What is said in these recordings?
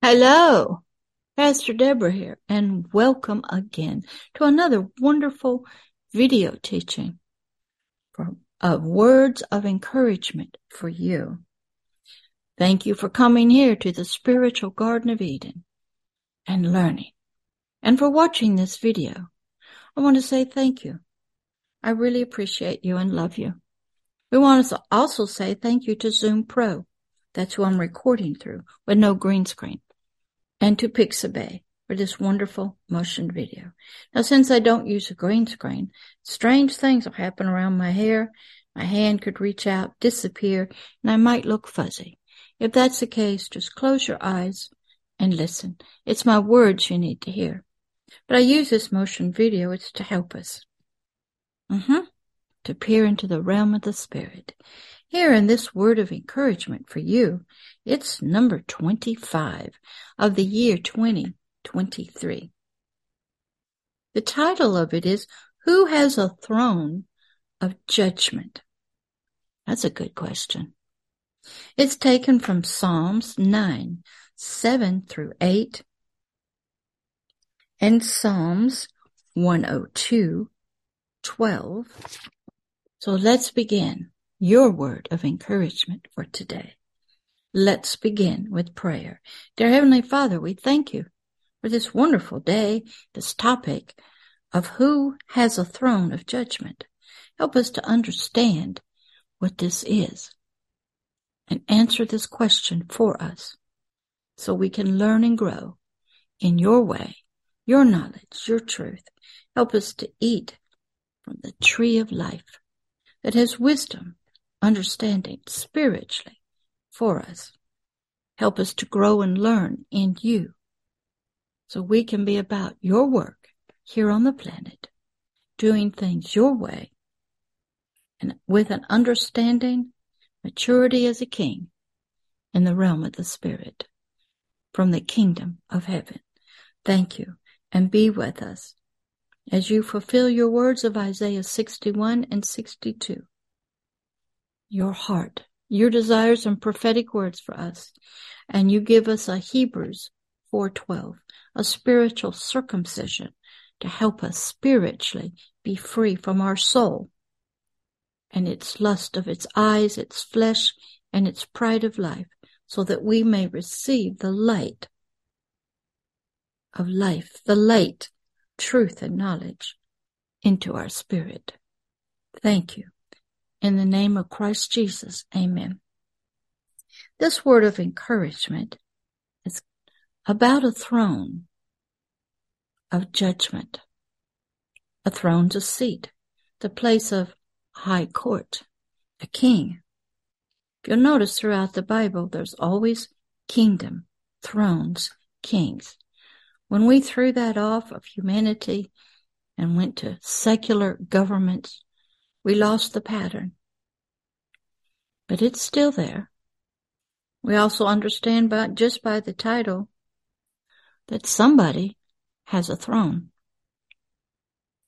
Hello, Pastor Deborah here, and welcome again to another wonderful video teaching for, of words of encouragement for you. Thank you for coming here to the spiritual Garden of Eden and learning, and for watching this video. I want to say thank you. I really appreciate you and love you. We want to also say thank you to Zoom Pro. That's who I'm recording through with no green screen and to Pixabay for this wonderful motion video. Now, since I don't use a green screen, strange things will happen around my hair. My hand could reach out, disappear, and I might look fuzzy. If that's the case, just close your eyes and listen. It's my words you need to hear. But I use this motion video, it's to help us. Mm-hmm. To peer into the realm of the spirit. Here in this word of encouragement for you, it's number 25 of the year 2023. The title of it is Who Has a Throne of Judgment? That's a good question. It's taken from Psalms 9, 7 through 8, and Psalms 102, 12. So let's begin your word of encouragement for today. Let's begin with prayer. Dear Heavenly Father, we thank you for this wonderful day, this topic of who has a throne of judgment. Help us to understand what this is and answer this question for us so we can learn and grow in your way, your knowledge, your truth. Help us to eat from the tree of life that has wisdom understanding spiritually for us. Help us to grow and learn in you so we can be about your work here on the planet, doing things your way and with an understanding, maturity as a king in the realm of the spirit from the kingdom of heaven. Thank you and be with us as you fulfill your words of Isaiah 61 and 62 your heart, your desires and prophetic words for us. And you give us a Hebrews 4:12, a spiritual circumcision to help us spiritually be free from our soul and its lust of its eyes, its flesh, and its pride of life, so that we may receive the light of life, the light, truth, and knowledge into our spirit. Thank you. In the name of Christ Jesus, amen. This word of encouragement is about a throne of judgment. A throne's a seat, the place of high court, a king. If you'll notice throughout the Bible, there's always kingdom, thrones, kings. When we threw that off of humanity and went to secular governments, we lost the pattern. But it's still there. We also understand by, just by the title that somebody has a throne.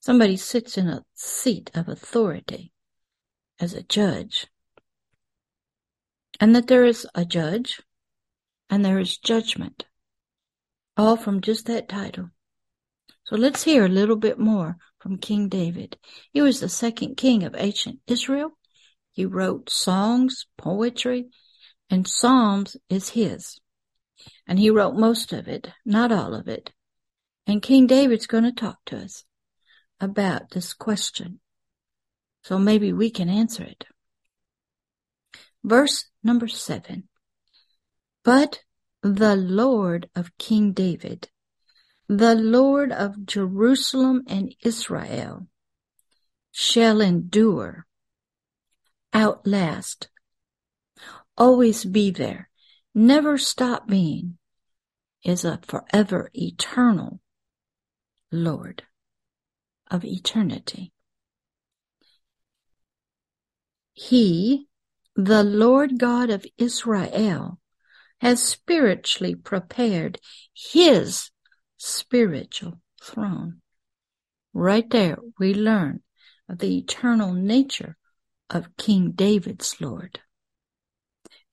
Somebody sits in a seat of authority as a judge. And that there is a judge and there is judgment. All from just that title. So let's hear a little bit more from King David. He was the second king of ancient Israel. He wrote songs, poetry, and Psalms is his. And he wrote most of it, not all of it. And King David's going to talk to us about this question. So maybe we can answer it. Verse number seven. But the Lord of King David the Lord of Jerusalem and Israel shall endure, outlast, always be there, never stop being, is a forever eternal Lord of eternity. He, the Lord God of Israel, has spiritually prepared his spiritual throne. Right there, we learn of the eternal nature of King David's Lord.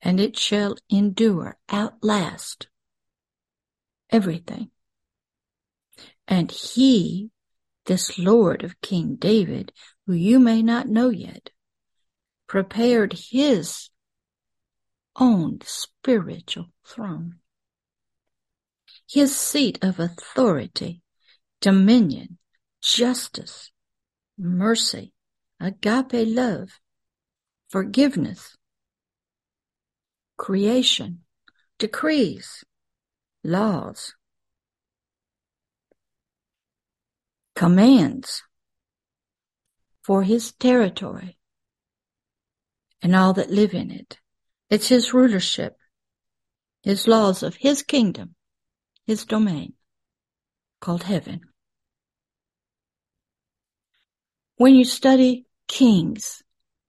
And it shall endure, outlast, everything. And he, this Lord of King David, who you may not know yet, prepared his own spiritual throne. His seat of authority, dominion, justice, mercy, agape love, forgiveness, creation, decrees, laws, commands for his territory and all that live in it. It's his rulership, his laws of his kingdom, his domain called heaven. When you study kings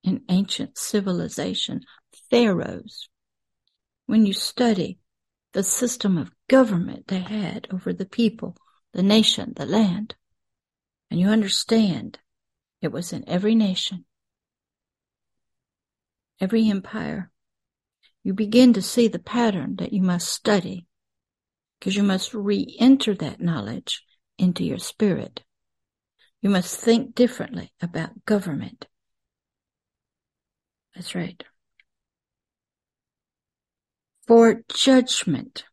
in ancient civilization, pharaohs, when you study the system of government they had over the people, the nation, the land, and you understand it was in every nation, every empire, you begin to see the pattern that you must study because you must re-enter that knowledge into your spirit. You must think differently about government. That's right. For judgment,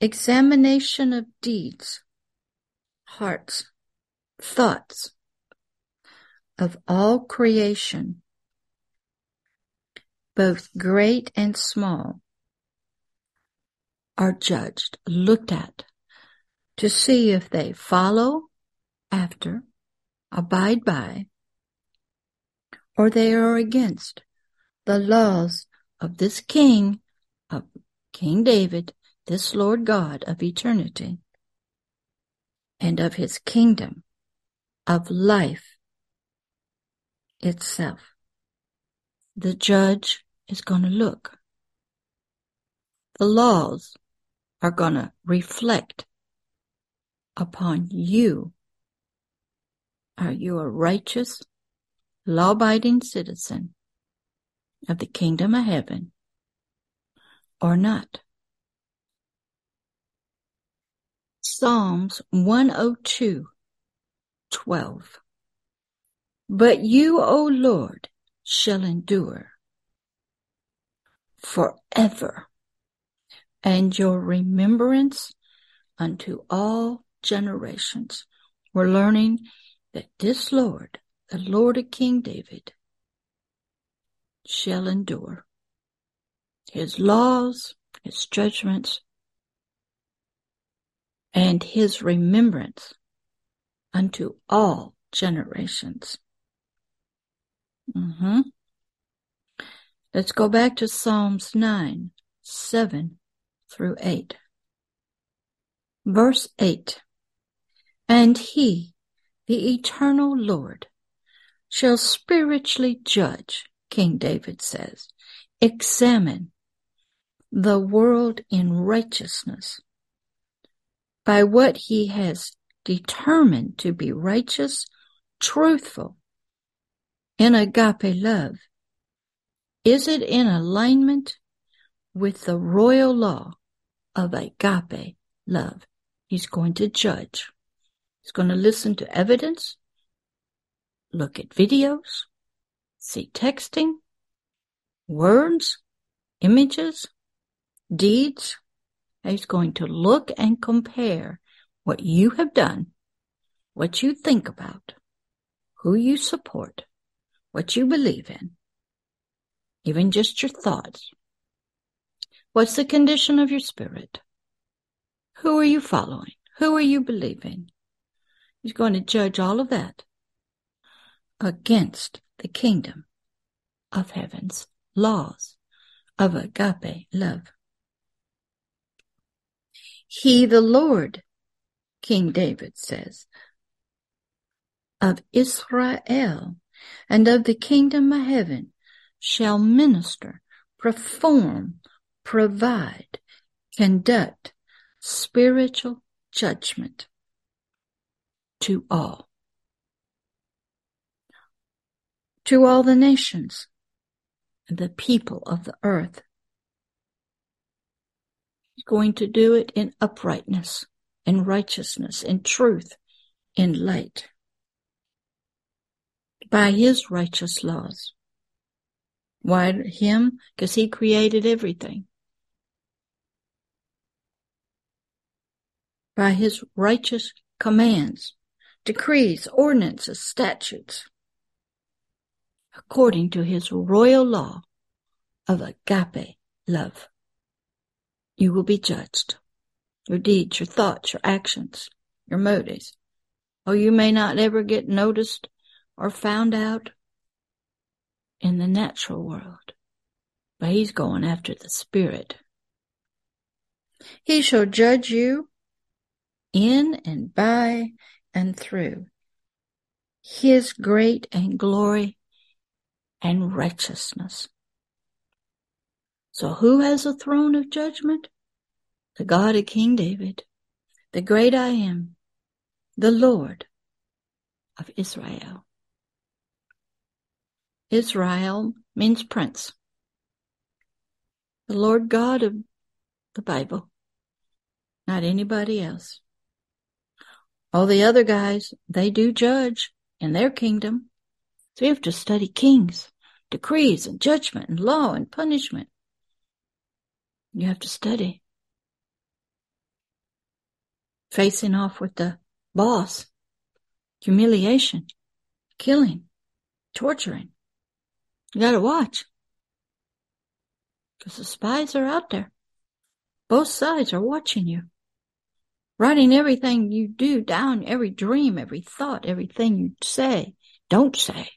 examination of deeds, hearts, thoughts of all creation, both great and small, are judged, looked at, to see if they follow after abide by, or they are against the laws of this King, of King David, this Lord God of eternity, and of his kingdom of life itself. The judge is going to look. The laws are going to reflect upon you are you a righteous, law-abiding citizen of the kingdom of heaven or not? Psalms 102, 12. But you, O Lord, shall endure forever, and your remembrance unto all generations. We're learning that this Lord, the Lord of King David, shall endure. His laws, his judgments, and his remembrance unto all generations. Mm-hmm. Let's go back to Psalms 9, 7 through 8. Verse 8. And he the eternal Lord shall spiritually judge, King David says, examine the world in righteousness by what he has determined to be righteous, truthful, in agape love. Is it in alignment with the royal law of agape love? He's going to judge. He's going to listen to evidence, look at videos, see texting, words, images, deeds. He's going to look and compare what you have done, what you think about, who you support, what you believe in, even just your thoughts. What's the condition of your spirit? Who are you following? Who are you believing? He's going to judge all of that against the kingdom of heaven's laws of agape love. He, the Lord, King David says, of Israel and of the kingdom of heaven shall minister, perform, provide, conduct spiritual judgment to all. To all the nations, and the people of the earth. He's going to do it in uprightness, in righteousness, in truth, in light. By his righteous laws. Why him? Because he created everything. By his righteous commands, decrees, ordinances, statutes, according to his royal law of agape love. You will be judged. Your deeds, your thoughts, your actions, your motives. Oh, you may not ever get noticed or found out in the natural world, but he's going after the spirit. He shall judge you in and by and through his great and glory and righteousness. So who has a throne of judgment? The God of King David, the great I am, the Lord of Israel. Israel means prince. The Lord God of the Bible, not anybody else. All the other guys, they do judge in their kingdom. So you have to study kings, decrees and judgment and law and punishment. You have to study. Facing off with the boss, humiliation, killing, torturing. You gotta watch. Because the spies are out there. Both sides are watching you. Writing everything you do down, every dream, every thought, everything you say, don't say.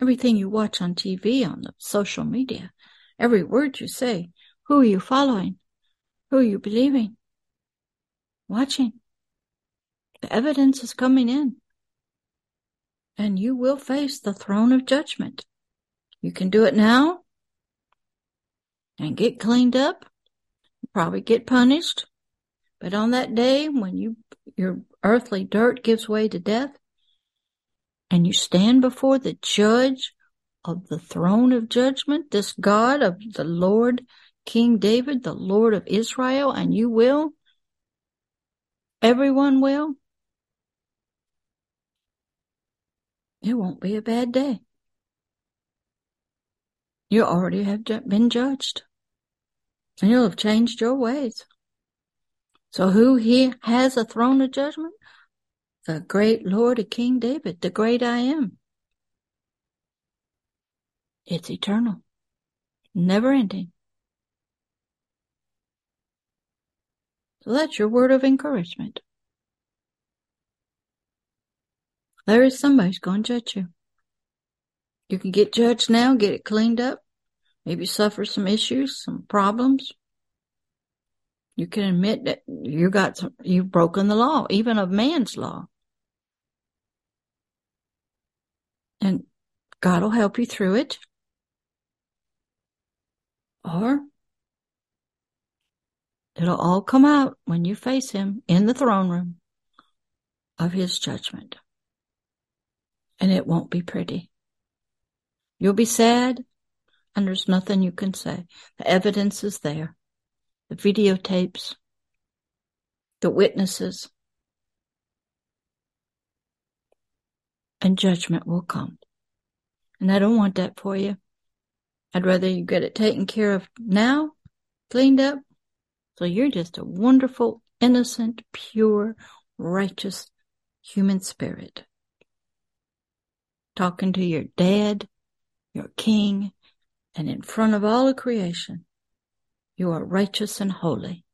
Everything you watch on TV, on the social media, every word you say, who are you following? Who are you believing? Watching. The evidence is coming in and you will face the throne of judgment. You can do it now and get cleaned up, probably get punished. But on that day when you, your earthly dirt gives way to death and you stand before the judge of the throne of judgment, this God of the Lord, King David, the Lord of Israel, and you will, everyone will, it won't be a bad day. You already have been judged. And you'll have changed your ways. So who he has a throne of judgment? The great Lord of King David, the great I am. It's eternal, never ending. So that's your word of encouragement. There is somebody who's going to judge you. You can get judged now, get it cleaned up, maybe suffer some issues, some problems. You can admit that you got some, you've broken the law, even of man's law. And God will help you through it. Or it'll all come out when you face him in the throne room of his judgment and it won't be pretty. You'll be sad, and there's nothing you can say. The evidence is there. The videotapes, the witnesses, and judgment will come. And I don't want that for you. I'd rather you get it taken care of now, cleaned up, so you're just a wonderful, innocent, pure, righteous human spirit talking to your dad, your king, and in front of all of creation, you are righteous and holy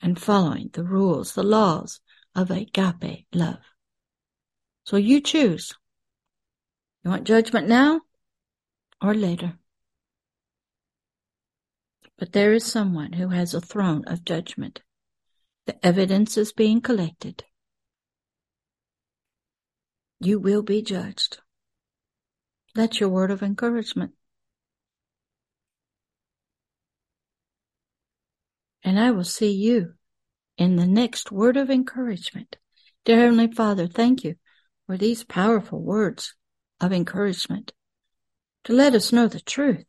and following the rules, the laws of agape love. So you choose. You want judgment now or later? But there is someone who has a throne of judgment. The evidence is being collected you will be judged. That's your word of encouragement. And I will see you in the next word of encouragement. Dear Heavenly Father, thank you for these powerful words of encouragement to let us know the truth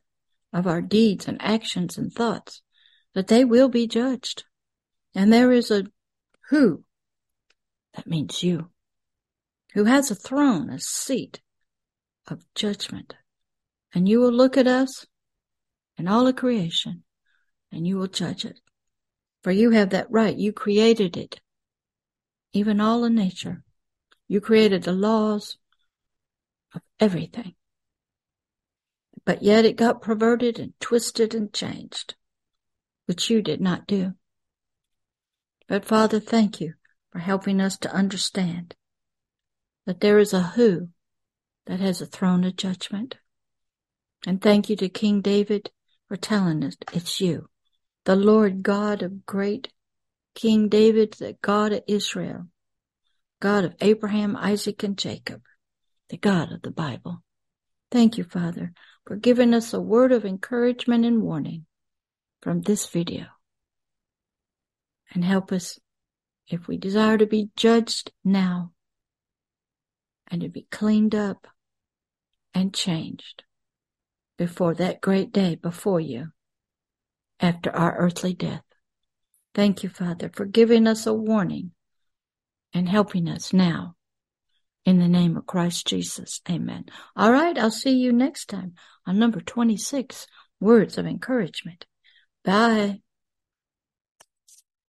of our deeds and actions and thoughts, that they will be judged. And there is a who, that means you, who has a throne, a seat of judgment. And you will look at us and all of creation and you will judge it. For you have that right. You created it. Even all in nature. You created the laws of everything. But yet it got perverted and twisted and changed which you did not do. But Father, thank you for helping us to understand that there is a who that has a throne of judgment. And thank you to King David for telling us it's you, the Lord God of great King David, the God of Israel, God of Abraham, Isaac, and Jacob, the God of the Bible. Thank you, Father, for giving us a word of encouragement and warning from this video and help us if we desire to be judged now and to be cleaned up and changed before that great day before you after our earthly death. Thank you, Father, for giving us a warning and helping us now. In the name of Christ Jesus. Amen. All right. I'll see you next time on number 26, words of encouragement. Bye.